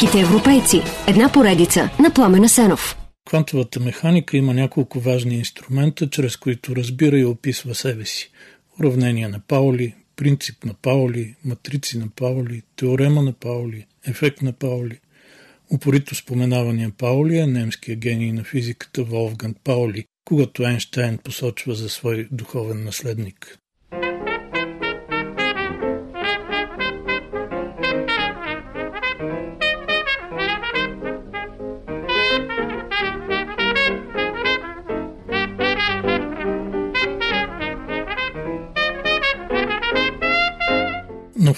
Великите европейци. Една поредица на Пламена Сенов. Квантовата механика има няколко важни инструмента, чрез които разбира и описва себе си. Уравнения на Паули, принцип на Паули, матрици на Паули, теорема на Паули, ефект на Паули. Упорито споменавания Паули е немския гений на физиката Волфганг Паули, когато Айнштайн посочва за свой духовен наследник.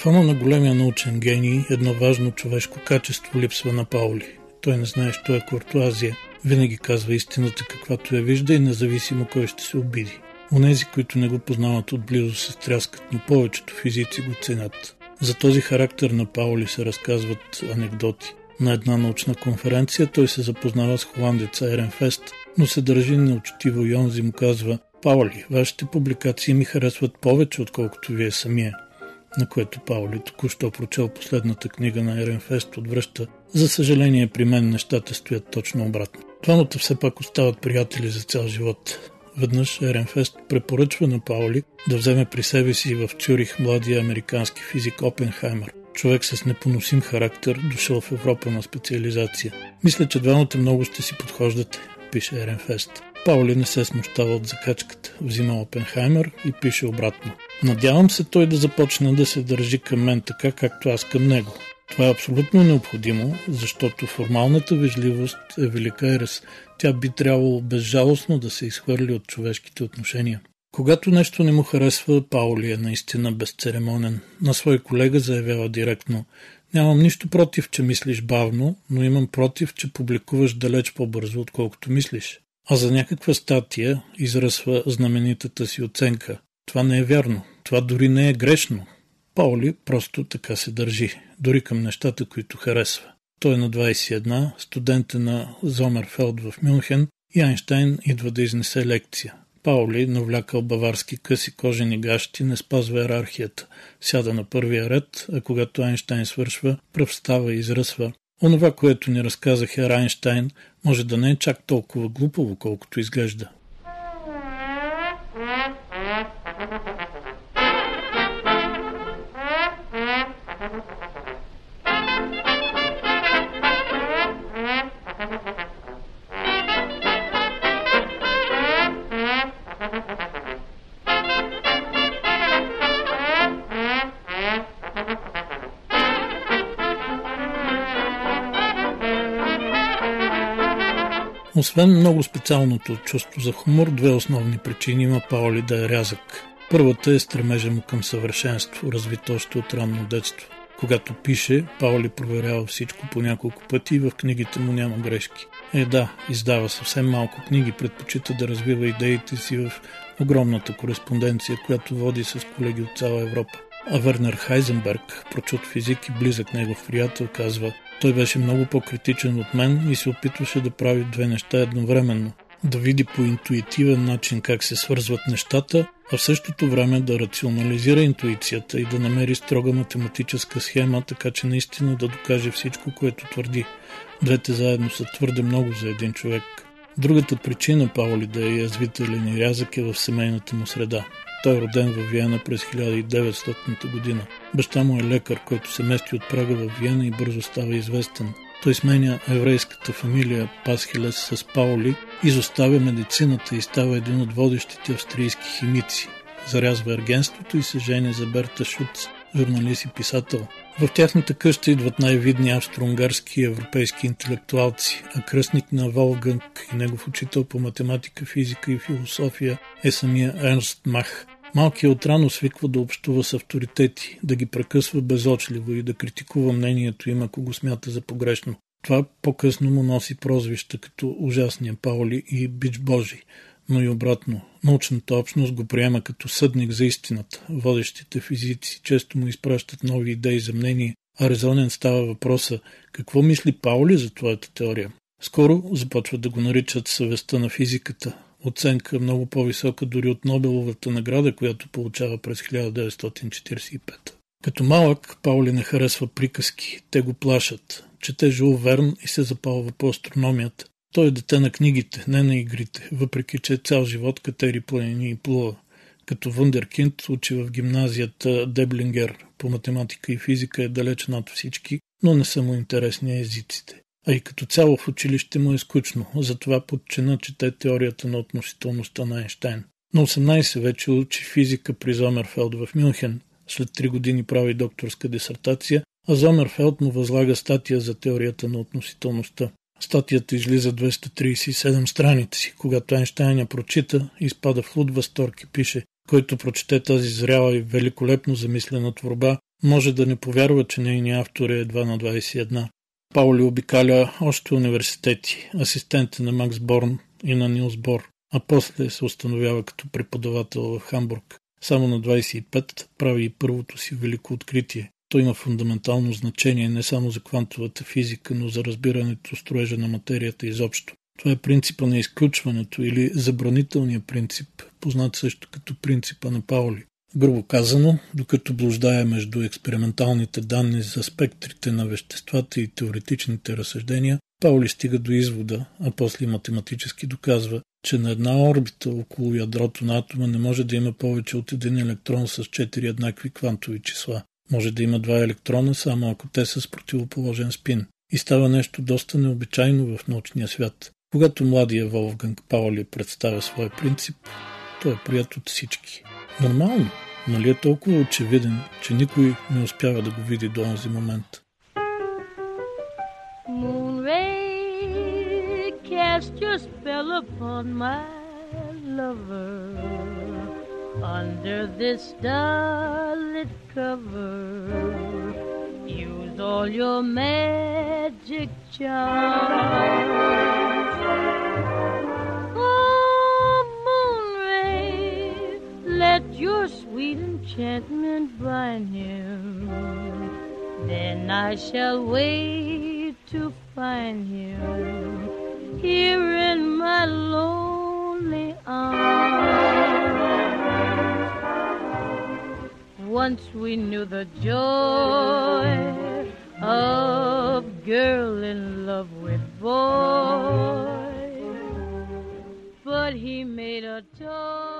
Фона на големия научен гений едно важно човешко качество липсва на Паули. Той не знае, що е куртуазия. Винаги казва истината каквато я вижда и независимо кой ще се обиди. Онези, които не го познават отблизо се стряскат, но повечето физици го ценят. За този характер на Паули се разказват анекдоти. На една научна конференция той се запознава с холандеца Еренфест, но се държи неучтиво и онзи му казва Паули, вашите публикации ми харесват повече, отколкото вие самия на което Паули току-що прочел последната книга на Еренфест отвръща. За съжаление при мен нещата стоят точно обратно. Двамата все пак остават приятели за цял живот. Веднъж Еренфест препоръчва на Паули да вземе при себе си в Цюрих младия американски физик Опенхаймер. Човек с непоносим характер, дошъл в Европа на специализация. Мисля, че двамата много ще си подхождате, пише Еренфест. Паули не се смущава от закачката, взима Опенхаймер и пише обратно. Надявам се той да започне да се държи към мен така, както аз към него. Това е абсолютно необходимо, защото формалната вежливост е велика ерес. Тя би трябвало безжалостно да се изхвърли от човешките отношения. Когато нещо не му харесва, Паули е наистина безцеремонен. На свой колега заявява директно Нямам нищо против, че мислиш бавно, но имам против, че публикуваш далеч по-бързо, отколкото мислиш. А за някаква статия изръсва знаменитата си оценка. Това не е вярно. Това дори не е грешно. Паули просто така се държи, дори към нещата, които харесва. Той е на 21, студент е на Зомерфелд в Мюнхен и Айнштайн идва да изнесе лекция. Паули, навлякал баварски къси кожени гащи, не спазва иерархията. Сяда на първия ред, а когато Айнштайн свършва, пръв става и изръсва. Онова, което ни разказа Хер Айнштайн, може да не е чак толкова глупаво, колкото изглежда. Освен много специалното чувство за хумор, две основни причини има Паули да е рязък. Първата е стремежа му към съвършенство, развито още от ранно детство. Когато пише, Паули проверява всичко по няколко пъти и в книгите му няма грешки. Е да, издава съвсем малко книги, предпочита да развива идеите си в огромната кореспонденция, която води с колеги от цяла Европа. А Вернер Хайзенберг, прочут физик и близък негов приятел, казва той беше много по-критичен от мен и се опитваше да прави две неща едновременно. Да види по интуитивен начин как се свързват нещата, а в същото време да рационализира интуицията и да намери строга математическа схема, така че наистина да докаже всичко, което твърди. Двете заедно са твърде много за един човек. Другата причина Паули да е язвителен и рязък е в семейната му среда. Той е роден в Виена през 1900 година. Баща му е лекар, който се мести от Прага в Виена и бързо става известен. Той сменя еврейската фамилия Пасхилес с Паули, изоставя медицината и става един от водещите австрийски химици. Зарязва ергенството и се жени за Берта Шуц, журналист и писател. В тяхната къща идват най-видни австро-унгарски и европейски интелектуалци, а кръстник на Волганг и негов учител по математика, физика и философия е самия Ернст Мах. Малкият отрано свиква да общува с авторитети, да ги прекъсва безочливо и да критикува мнението им, ако го смята за погрешно. Това по-късно му носи прозвища като ужасния Паули и Бич Божий, но и обратно. Научната общност го приема като съдник за истината. Водещите физици често му изпращат нови идеи за мнение, а резонен става въпроса какво мисли Паули за твоята теория. Скоро започват да го наричат съвестта на физиката, оценка много по-висока дори от Нобеловата награда, която получава през 1945. Като малък, Паули не харесва приказки. Те го плашат. Чете Жул Верн и се запалва по астрономията. Той е дете на книгите, не на игрите, въпреки че цял живот катери планини и плува. Като вундеркинд учи в гимназията Деблингер по математика и физика е далеч над всички, но не са му интересни езиците. А и като цяло в училище му е скучно, затова подчина чете теорията на относителността на Айнштайн. На 18 вече учи физика при Зомерфелд в Мюнхен. След 3 години прави докторска дисертация, а Зомерфелд му възлага статия за теорията на относителността. Статията излиза 237 страници. Когато Айнштайн я прочита, изпада в луд възторг и пише който прочете тази зряла и великолепно замислена творба, може да не повярва, че нейният автор е едва на 21. Паули обикаля още университети, асистент на Макс Борн и на Нилс Бор, а после се установява като преподавател в Хамбург. Само на 25 прави и първото си велико откритие. То има фундаментално значение не само за квантовата физика, но за разбирането строежа на материята изобщо. Това е принципа на изключването или забранителния принцип, познат също като принципа на Паули. Грубо казано, докато блуждая между експерименталните данни за спектрите на веществата и теоретичните разсъждения, Паули стига до извода, а после математически доказва, че на една орбита около ядрото на атома не може да има повече от един електрон с четири еднакви квантови числа. Може да има два електрона, само ако те са с противоположен спин. И става нещо доста необичайно в научния свят. Когато младия Волфганг Паули представя своя принцип, той е прият от всички. Нормално, нали е толкова очевиден, че никой не успява да го види до този момент. cast your spell upon my lover under this starlit cover. Use all your magic charm. Your sweet enchantment bind him. Then I shall wait to find him here in my lonely arms. Once we knew the joy of girl in love with boy, but he made a toy.